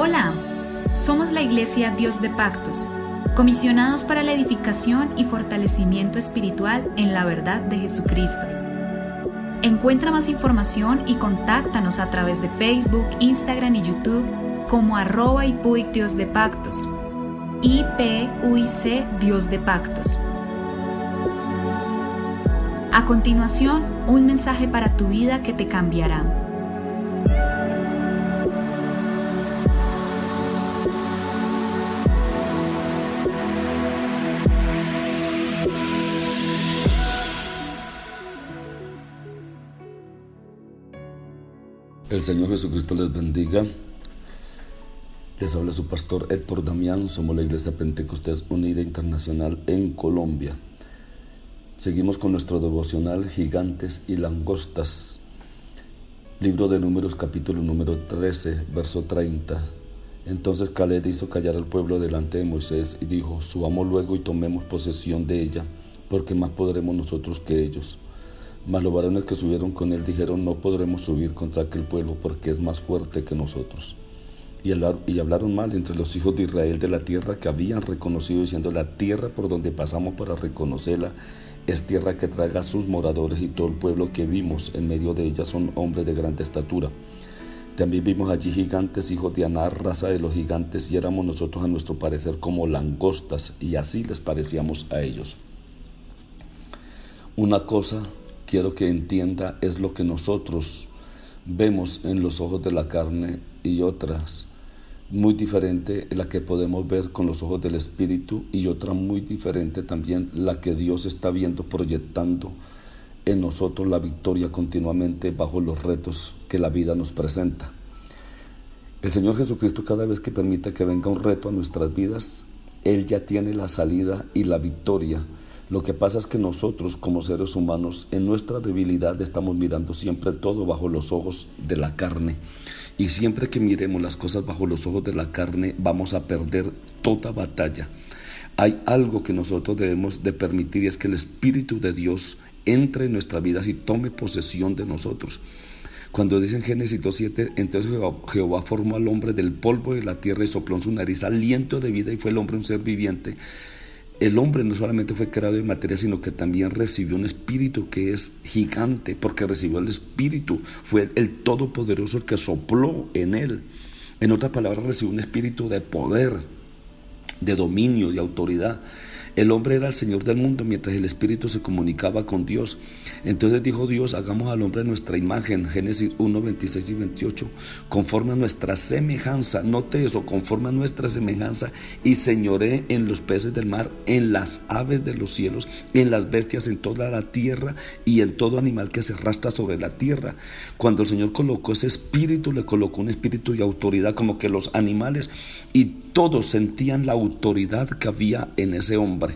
Hola, somos la Iglesia Dios de Pactos, comisionados para la edificación y fortalecimiento espiritual en la verdad de Jesucristo. Encuentra más información y contáctanos a través de Facebook, Instagram y YouTube como arroba IPUIC Dios de Pactos, IPUIC Dios de Pactos. A continuación, un mensaje para tu vida que te cambiará. El Señor Jesucristo les bendiga. Les habla su pastor Héctor Damián. Somos la Iglesia Pentecostés Unida Internacional en Colombia. Seguimos con nuestro devocional Gigantes y Langostas. Libro de Números, capítulo número 13, verso 30. Entonces Caleb hizo callar al pueblo delante de Moisés y dijo, subamos luego y tomemos posesión de ella, porque más podremos nosotros que ellos. Mas los varones que subieron con él dijeron, no podremos subir contra aquel pueblo porque es más fuerte que nosotros. Y, hablaron mal entre los hijos de Israel de la tierra que habían reconocido, diciendo, la tierra por donde pasamos para reconocerla es tierra que traga a sus moradores y todo el pueblo que vimos en medio de ella son hombres de grande estatura. También vimos allí gigantes, hijos de Anar, raza de los gigantes, y éramos nosotros a nuestro parecer como langostas, y así les parecíamos a ellos. Una cosa quiero que entienda es lo que nosotros vemos en los ojos de la carne y otras muy diferente la que podemos ver con los ojos del Espíritu y otra muy diferente también la que Dios está viendo proyectando en nosotros la victoria continuamente bajo los retos que la vida nos presenta. El Señor Jesucristo cada vez que permite que venga un reto a nuestras vidas, Él ya tiene la salida y la victoria. Lo que pasa es que nosotros como seres humanos en nuestra debilidad estamos mirando siempre todo bajo los ojos de la carne. Y siempre que miremos las cosas bajo los ojos de la carne, vamos a perder toda batalla. Hay algo que nosotros debemos de permitir y es que el Espíritu de Dios entre en nuestras vidas y tome posesión de nosotros. Cuando dice en Génesis 2.7, entonces Jehová formó al hombre del polvo de la tierra y sopló en su nariz aliento de vida y fue el hombre un ser viviente el hombre no solamente fue creado de materia, sino que también recibió un espíritu que es gigante, porque recibió el espíritu, fue el todopoderoso el que sopló en él. En otras palabras, recibió un espíritu de poder, de dominio, de autoridad. El hombre era el Señor del mundo mientras el Espíritu se comunicaba con Dios. Entonces dijo Dios, hagamos al hombre nuestra imagen, Génesis 1, 26 y 28, conforme a nuestra semejanza, note eso, conforme a nuestra semejanza, y señoré en los peces del mar, en las aves de los cielos, en las bestias, en toda la tierra y en todo animal que se arrastra sobre la tierra. Cuando el Señor colocó ese espíritu, le colocó un espíritu y autoridad como que los animales y todos sentían la autoridad que había en ese hombre.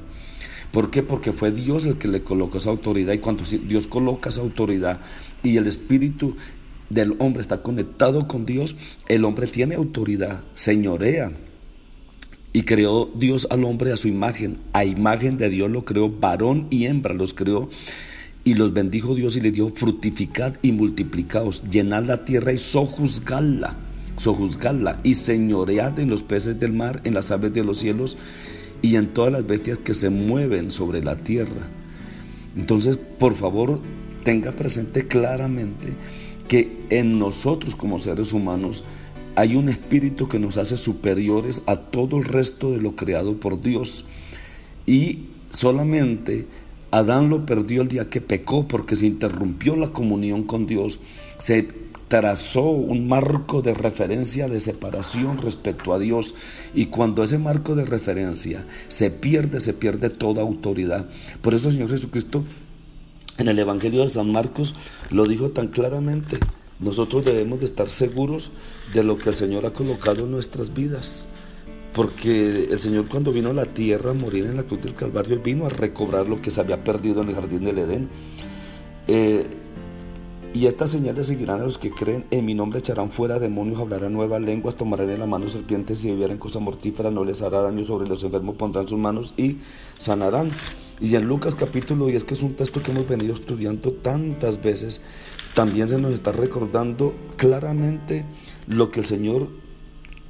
¿Por qué? Porque fue Dios el que le colocó esa autoridad y cuando Dios coloca esa autoridad y el espíritu del hombre está conectado con Dios, el hombre tiene autoridad, señorea. Y creó Dios al hombre a su imagen, a imagen de Dios lo creó, varón y hembra los creó. Y los bendijo Dios y le dio frutificad y multiplicaos, llenad la tierra y sojuzgadla, sojuzgadla y señoread en los peces del mar, en las aves de los cielos y en todas las bestias que se mueven sobre la tierra. Entonces, por favor, tenga presente claramente que en nosotros como seres humanos hay un espíritu que nos hace superiores a todo el resto de lo creado por Dios. Y solamente Adán lo perdió el día que pecó porque se interrumpió la comunión con Dios, se trazó un marco de referencia de separación respecto a Dios y cuando ese marco de referencia se pierde, se pierde toda autoridad. Por eso el Señor Jesucristo en el Evangelio de San Marcos lo dijo tan claramente. Nosotros debemos de estar seguros de lo que el Señor ha colocado en nuestras vidas. Porque el Señor cuando vino a la tierra a morir en la cruz del Calvario, vino a recobrar lo que se había perdido en el jardín del Edén. Eh, y estas señales seguirán a los que creen, en mi nombre echarán fuera demonios, hablarán nuevas lenguas, tomarán en la mano serpientes y beberán cosas mortíferas, no les hará daño sobre los enfermos, pondrán sus manos y sanarán. Y en Lucas capítulo 10, que es un texto que hemos venido estudiando tantas veces, también se nos está recordando claramente lo que el Señor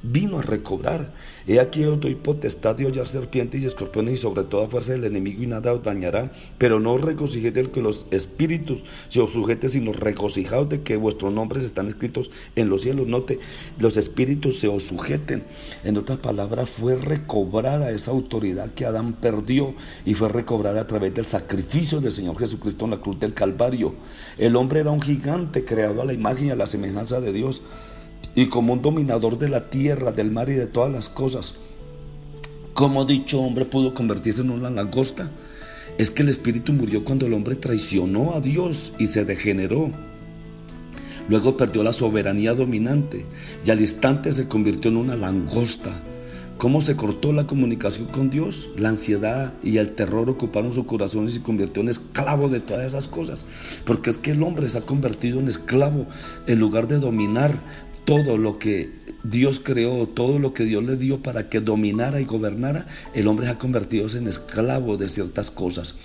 vino a recobrar. He aquí yo doy potestad de hollar serpientes y escorpiones y sobre toda fuerza del enemigo y nada os dañará. Pero no os regocijéis de que los espíritus se os sujeten, sino regocijaos de que vuestros nombres están escritos en los cielos. Note, los espíritus se os sujeten. En otras palabras, fue recobrada esa autoridad que Adán perdió y fue recobrada a través del sacrificio del Señor Jesucristo en la cruz del Calvario. El hombre era un gigante creado a la imagen y a la semejanza de Dios y como un dominador de la tierra, del mar y de todas las cosas. ¿Cómo dicho hombre pudo convertirse en una langosta? Es que el espíritu murió cuando el hombre traicionó a Dios y se degeneró. Luego perdió la soberanía dominante y al instante se convirtió en una langosta. ¿Cómo se cortó la comunicación con Dios? La ansiedad y el terror ocuparon su corazón y se convirtió en esclavo de todas esas cosas. Porque es que el hombre se ha convertido en esclavo en lugar de dominar todo lo que Dios creó, todo lo que Dios le dio para que dominara y gobernara, el hombre ha convertido en esclavo de ciertas cosas.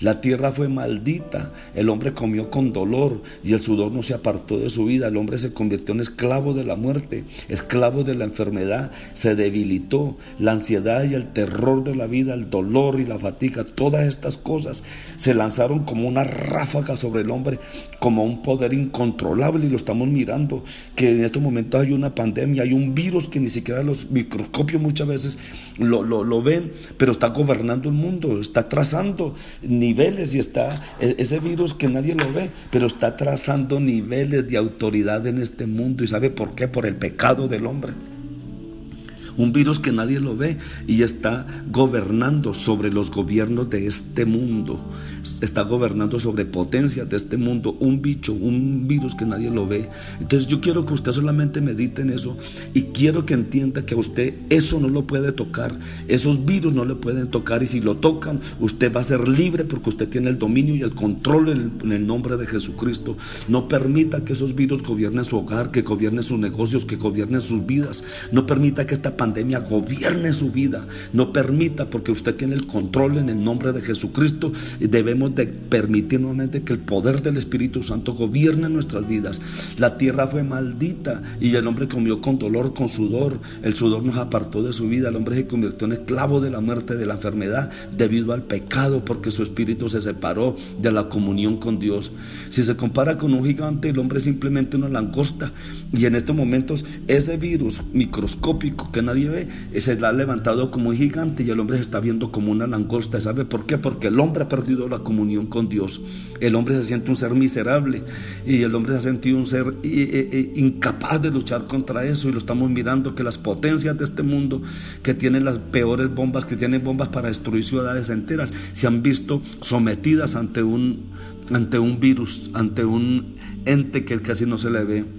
La tierra fue maldita, el hombre comió con dolor y el sudor no se apartó de su vida, el hombre se convirtió en esclavo de la muerte, esclavo de la enfermedad, se debilitó, la ansiedad y el terror de la vida, el dolor y la fatiga, todas estas cosas se lanzaron como una ráfaga sobre el hombre, como un poder incontrolable y lo estamos mirando, que en estos momentos hay una pandemia, hay un virus que ni siquiera los microscopios muchas veces lo, lo, ven, pero está gobernando el mundo, está trazando niveles y está e, ese virus que nadie lo ve, pero está trazando niveles de autoridad en este mundo. ¿Y sabe por qué? Por el pecado del hombre un virus que nadie lo ve y está gobernando sobre los gobiernos de este mundo, está gobernando sobre potencias de este mundo, un bicho, un virus que nadie lo ve. Entonces yo quiero que usted solamente medite en eso y quiero que entienda que a usted eso no lo puede tocar, esos virus no le pueden tocar y si lo tocan usted va a ser libre porque usted tiene el dominio y el control en el, nombre de Jesucristo. No permita que esos virus gobiernen su hogar, que gobiernen sus negocios, que gobiernen sus vidas. No permita que esta pandemia pandemia gobierne su vida. No permita, porque usted tiene el control en el nombre de Jesucristo debemos de permitir nuevamente que el poder del Espíritu Santo gobierne nuestras vidas. La tierra fue maldita y el hombre comió con dolor, con sudor. El sudor nos apartó de su vida. El hombre se convirtió en esclavo de la muerte, de la enfermedad, debido al pecado, porque su espíritu se separó de la comunión con Dios. Si se compara con un gigante, el hombre es simplemente una langosta. Y en estos momentos, ese virus microscópico que nadie ve, se ha levantado como un gigante y el hombre se está viendo como una langosta. ¿Sabe por qué? Porque el hombre ha perdido la comunión con Dios. El hombre se siente un ser miserable y el hombre se ha sentido un ser eh, eh, eh, incapaz de luchar contra eso y lo estamos mirando que las potencias de este mundo que tienen las peores bombas, que tienen bombas para destruir ciudades enteras, se han visto sometidas ante un, ante un virus, ante un ente que casi no se le ve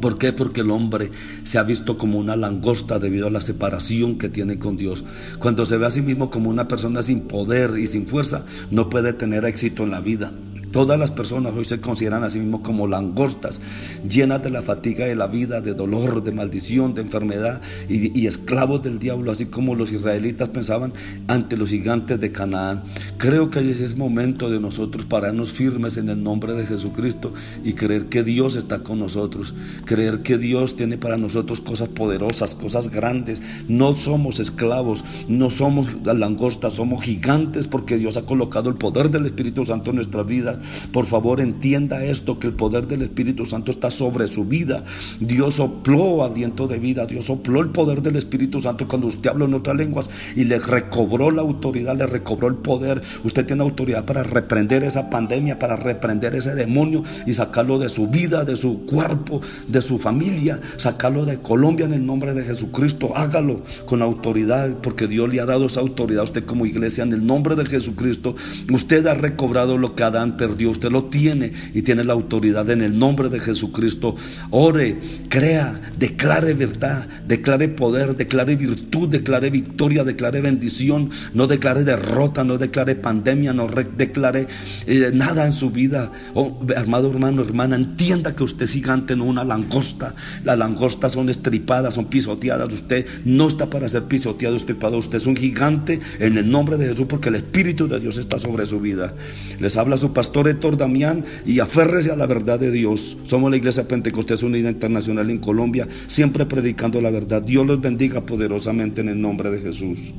¿Por qué? Porque el hombre se ha visto como una langosta debido a la separación que tiene con Dios. Cuando se ve a sí mismo como una persona sin poder y sin fuerza, no puede tener éxito en la vida. Todas las personas hoy se consideran a sí mismos como langostas, llenas de la fatiga de la vida, de dolor, de maldición, de enfermedad y, esclavos del diablo, así como los israelitas pensaban ante los gigantes de Canaán. Creo que es momento de nosotros pararnos firmes en el nombre de Jesucristo y creer que Dios está con nosotros, creer que Dios tiene para nosotros cosas poderosas, cosas grandes. No somos esclavos, no somos langostas, somos gigantes porque Dios ha colocado el poder del Espíritu Santo en nuestra por favor, entienda esto, que el poder del Espíritu Santo está sobre su vida. Dios sopló aliento de vida, Dios sopló el poder del Espíritu Santo cuando usted habló en otras lenguas y le recobró la autoridad, le recobró el poder. Usted tiene autoridad para reprender esa pandemia, para reprender ese demonio y sacarlo de su vida, de su cuerpo, de su familia, sacarlo de Colombia en el nombre de Jesucristo. Hágalo con autoridad, porque Dios le ha dado esa autoridad a usted como iglesia en el nombre de Jesucristo. Usted ha recobrado lo que Adán perdió, usted lo tiene y tiene la autoridad en el nombre de Jesucristo. Ore, crea, declare verdad, declare poder, declare virtud, declare victoria, declare bendición, no declare derrota, no declare pandemia, no declare eh, nada en su vida. Oh, amado hermano, hermana, entienda que usted es gigante, no una langosta. Las langostas son estripadas, son pisoteadas. Usted no está para ser pisoteado, estripado. Usted es un gigante en el nombre de Jesús porque el Espíritu de Dios está sobre su vida. Les habla su pastor Héctor Damián y aférrese a la verdad de Dios. Somos la Iglesia Pentecostés Unida Internacional en Colombia, siempre predicando la verdad. Dios los bendiga poderosamente en el nombre de Jesús.